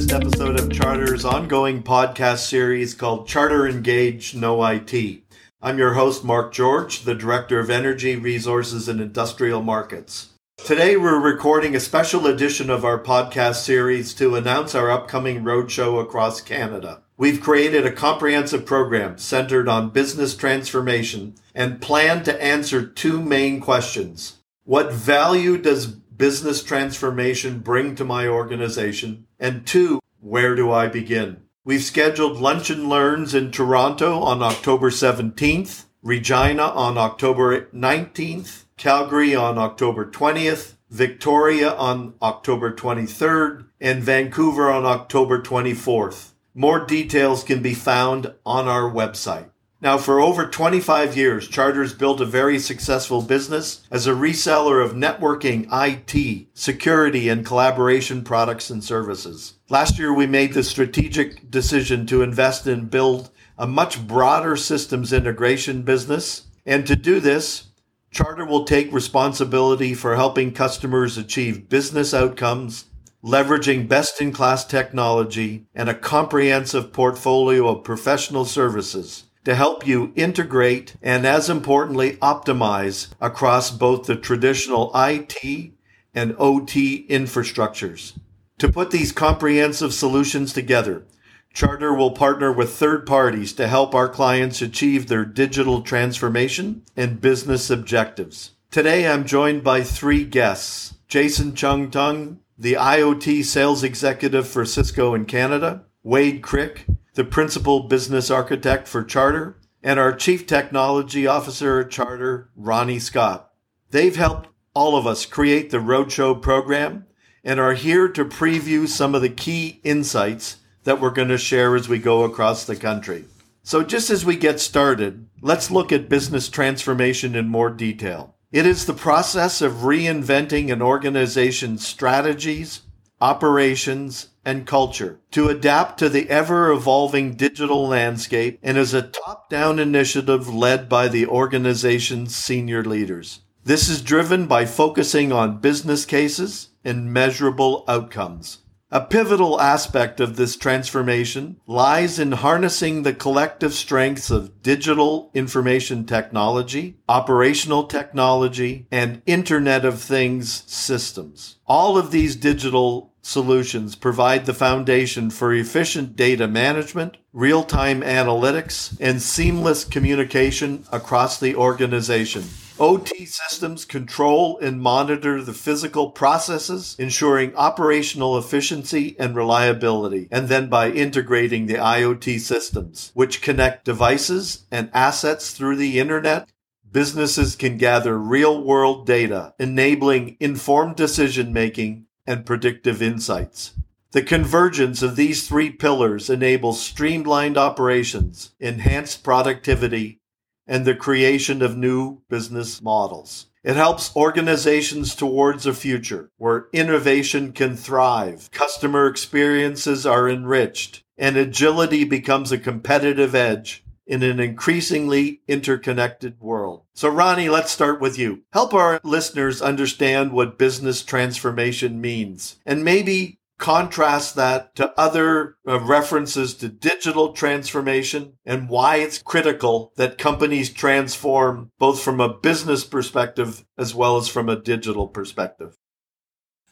latest episode of Charter's ongoing podcast series called Charter Engage Know IT. I'm your host, Mark George, the Director of Energy, Resources, and Industrial Markets. Today, we're recording a special edition of our podcast series to announce our upcoming roadshow across Canada. We've created a comprehensive program centered on business transformation and plan to answer two main questions. What value does business transformation bring to my organization? And two, where do I begin? We've scheduled lunch and learns in Toronto on October 17th, Regina on October 19th, Calgary on October 20th, Victoria on October 23rd, and Vancouver on October 24th. More details can be found on our website. Now, for over 25 years, Charter's built a very successful business as a reseller of networking, IT, security, and collaboration products and services. Last year, we made the strategic decision to invest and build a much broader systems integration business. And to do this, Charter will take responsibility for helping customers achieve business outcomes, leveraging best in class technology and a comprehensive portfolio of professional services to help you integrate and, as importantly, optimize across both the traditional IT and OT infrastructures. To put these comprehensive solutions together, Charter will partner with third parties to help our clients achieve their digital transformation and business objectives. Today, I'm joined by three guests Jason Chun-Tung, the IoT sales executive for Cisco in Canada, Wade Crick, the principal business architect for Charter, and our chief technology officer at Charter, Ronnie Scott. They've helped all of us create the Roadshow program and are here to preview some of the key insights that we're going to share as we go across the country. So just as we get started, let's look at business transformation in more detail. It is the process of reinventing an organization's strategies, operations, and culture to adapt to the ever evolving digital landscape and is a top down initiative led by the organization's senior leaders. This is driven by focusing on business cases and measurable outcomes. A pivotal aspect of this transformation lies in harnessing the collective strengths of digital information technology, operational technology, and Internet of Things systems. All of these digital solutions provide the foundation for efficient data management, real-time analytics, and seamless communication across the organization. OT systems control and monitor the physical processes, ensuring operational efficiency and reliability, and then by integrating the IoT systems, which connect devices and assets through the internet, businesses can gather real world data, enabling informed decision making and predictive insights. The convergence of these three pillars enables streamlined operations, enhanced productivity, and the creation of new business models. It helps organizations towards a future where innovation can thrive, customer experiences are enriched, and agility becomes a competitive edge in an increasingly interconnected world. So, Ronnie, let's start with you. Help our listeners understand what business transformation means and maybe contrast that to other uh, references to digital transformation and why it's critical that companies transform both from a business perspective as well as from a digital perspective.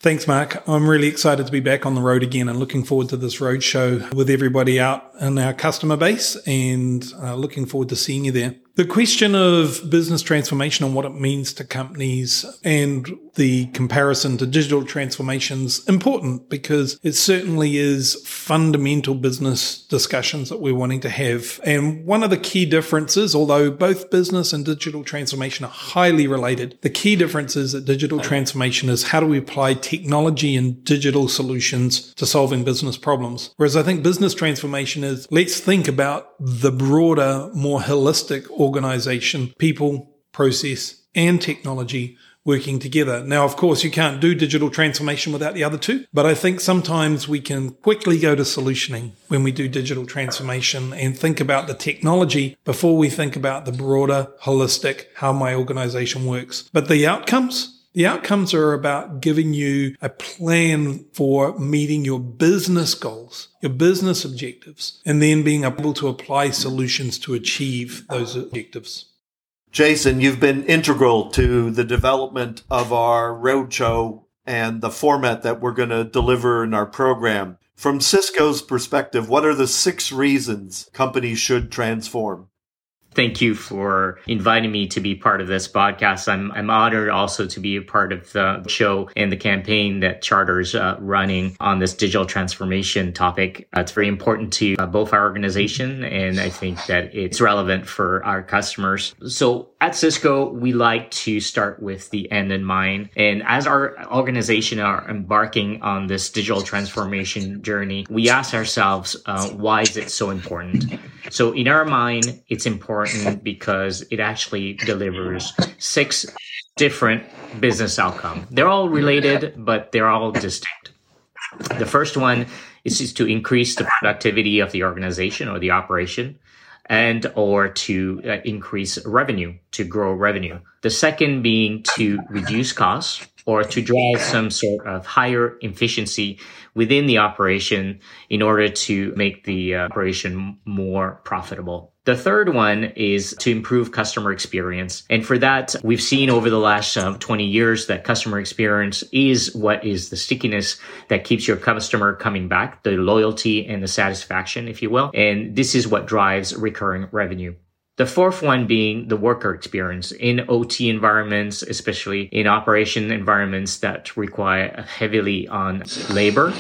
Thanks, Mark. I'm really excited to be back on the road again and looking forward to this road show with everybody out in our customer base and uh, looking forward to seeing you there. The question of business transformation and what it means to companies and the comparison to digital transformations important because it certainly is fundamental business discussions that we're wanting to have. And one of the key differences, although both business and digital transformation are highly related, the key difference is that digital transformation is how do we apply technology and digital solutions to solving business problems. Whereas I think business transformation is let's think about the broader, more holistic organization, people, process, and technology working together. Now, of course, you can't do digital transformation without the other two, but I think sometimes we can quickly go to solutioning when we do digital transformation and think about the technology before we think about the broader, holistic, how my organization works. But the outcomes, The outcomes are about giving you a plan for meeting your business goals, your business objectives, and then being able to apply solutions to achieve those objectives. Jason, you've been integral to the development of our roadshow and the format that we're going to deliver in our program. From Cisco's perspective, what are the six reasons companies should transform? Thank you for inviting me to be part of this podcast. I'm, I'm honored also to be a part of the show and the campaign that Charter's uh, running on this digital transformation topic. Uh, it's very important to uh, both our organization, and I think that it's relevant for our customers. So at Cisco, we like to start with the end in mind. And as our organization are embarking on this digital transformation journey, we ask ourselves, uh, why is it so important? So in our mind, it's important because it actually delivers six different business outcomes. They're all related, but they're all distinct. The first one is just to increase the productivity of the organization or the operation and or to uh, increase revenue, to grow revenue. The second being to reduce costs or to drive some sort of higher efficiency within the operation in order to make the uh, operation more profitable. The third one is to improve customer experience. And for that, we've seen over the last uh, 20 years that customer experience is what is the stickiness that keeps your customer coming back, the loyalty and the satisfaction, if you will. And this is what drives recurring revenue. The fourth one being the worker experience in OT environments, especially in operation environments that require heavily on labor.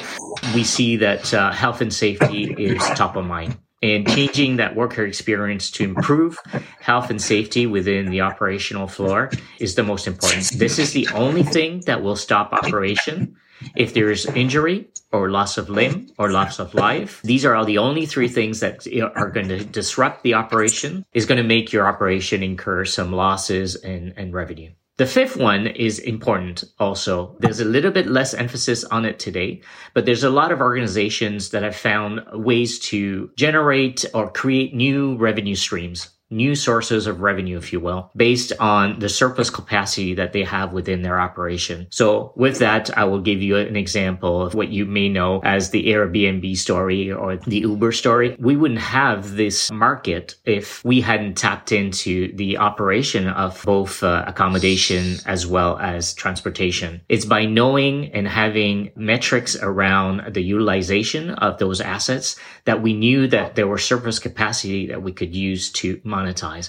We see that uh, health and safety is top of mind and changing that worker experience to improve health and safety within the operational floor is the most important. This is the only thing that will stop operation if there is injury or loss of limb or loss of life. These are all the only three things that are going to disrupt the operation is going to make your operation incur some losses and, and revenue. The fifth one is important also. There's a little bit less emphasis on it today, but there's a lot of organizations that have found ways to generate or create new revenue streams new sources of revenue, if you will, based on the surplus capacity that they have within their operation. So with that, I will give you an example of what you may know as the Airbnb story or the Uber story. We wouldn't have this market if we hadn't tapped into the operation of both uh, accommodation as well as transportation. It's by knowing and having metrics around the utilization of those assets that we knew that there were surplus capacity that we could use to.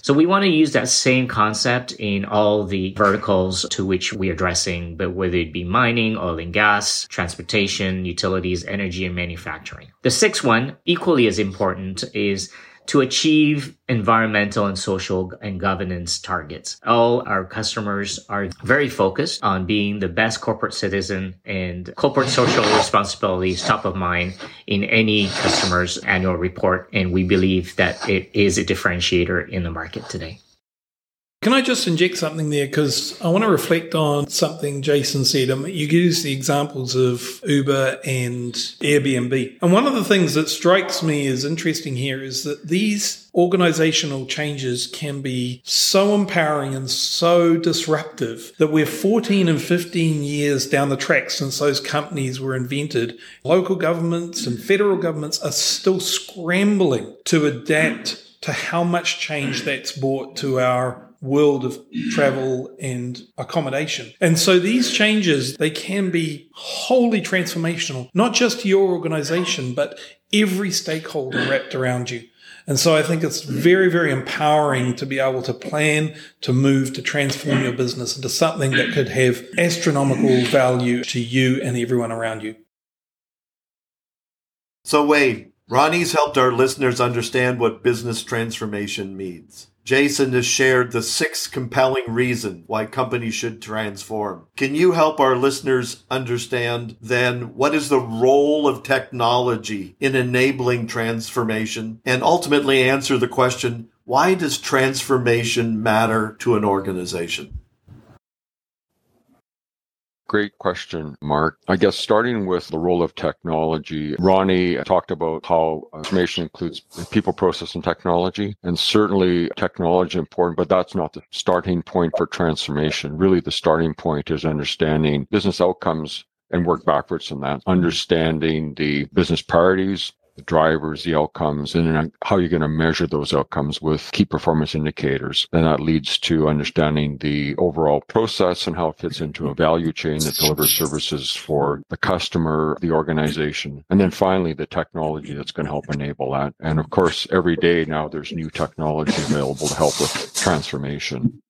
So we want to use that same concept in all the verticals to which we're addressing, but whether it be mining, oil and gas, transportation, utilities, energy, and manufacturing. The sixth one, equally as important, is to achieve environmental and social and governance targets. All our customers are very focused on being the best corporate citizen and corporate social responsibility is top of mind in any customer's annual report. And we believe that it is a differentiator in the market today. Can I just inject something there? Because I want to reflect on something Jason said. I mean, you use the examples of Uber and Airbnb. And one of the things that strikes me as interesting here is that these organizational changes can be so empowering and so disruptive that we're 14 and 15 years down the track since those companies were invented. Local governments and federal governments are still scrambling to adapt to how much change that's brought to our world of travel and accommodation. And so these changes, they can be wholly transformational, not just your organization, but every stakeholder wrapped around you. And so I think it's very, very empowering to be able to plan, to move, to transform your business into something that could have astronomical value to you and everyone around you. So, Wade, Ronnie's helped our listeners understand what business transformation means. Jason has shared the six compelling reasons why companies should transform. Can you help our listeners understand then what is the role of technology in enabling transformation and ultimately answer the question, why does transformation matter to an organization? Great question, Mark. I guess starting with the role of technology, Ronnie talked about how uh, transformation includes people, process, and technology. And certainly technology is important, but that's not the starting point for transformation. Really, the starting point is understanding business outcomes and work backwards from that, understanding the business priorities, the drivers, the outcomes, and how you're going to measure those outcomes with key performance indicators. Then that leads to understanding the overall process and how it fits into a value chain that delivers services for the customer, the organization, and then finally the technology that's going to help enable that. And of course, every day now there's new technology available to help with transformation.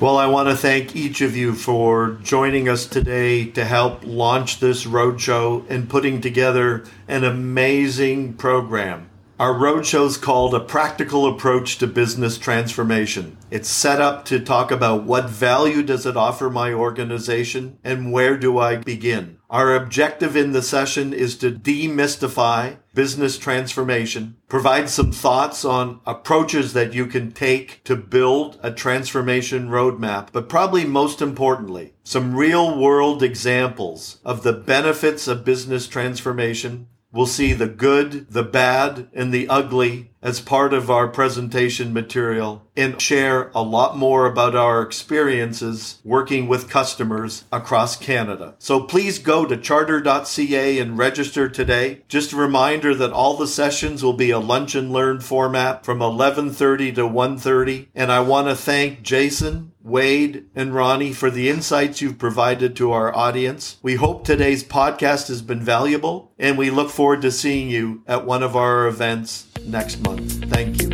Well, I want to thank each of you for joining us today to help launch this roadshow and putting together an amazing program. Our roadshow is called A Practical Approach to Business Transformation. It's set up to talk about what value does it offer my organization and where do I begin. Our objective in the session is to demystify business transformation, provide some thoughts on approaches that you can take to build a transformation roadmap, but probably most importantly, some real world examples of the benefits of business transformation We'll see the good, the bad, and the ugly as part of our presentation material and share a lot more about our experiences working with customers across Canada. So please go to charter.ca and register today. Just a reminder that all the sessions will be a lunch and learn format from 11:30 to 1:30 and I want to thank Jason Wade, and Ronnie for the insights you've provided to our audience. We hope today's podcast has been valuable, and we look forward to seeing you at one of our events next month. Thank you.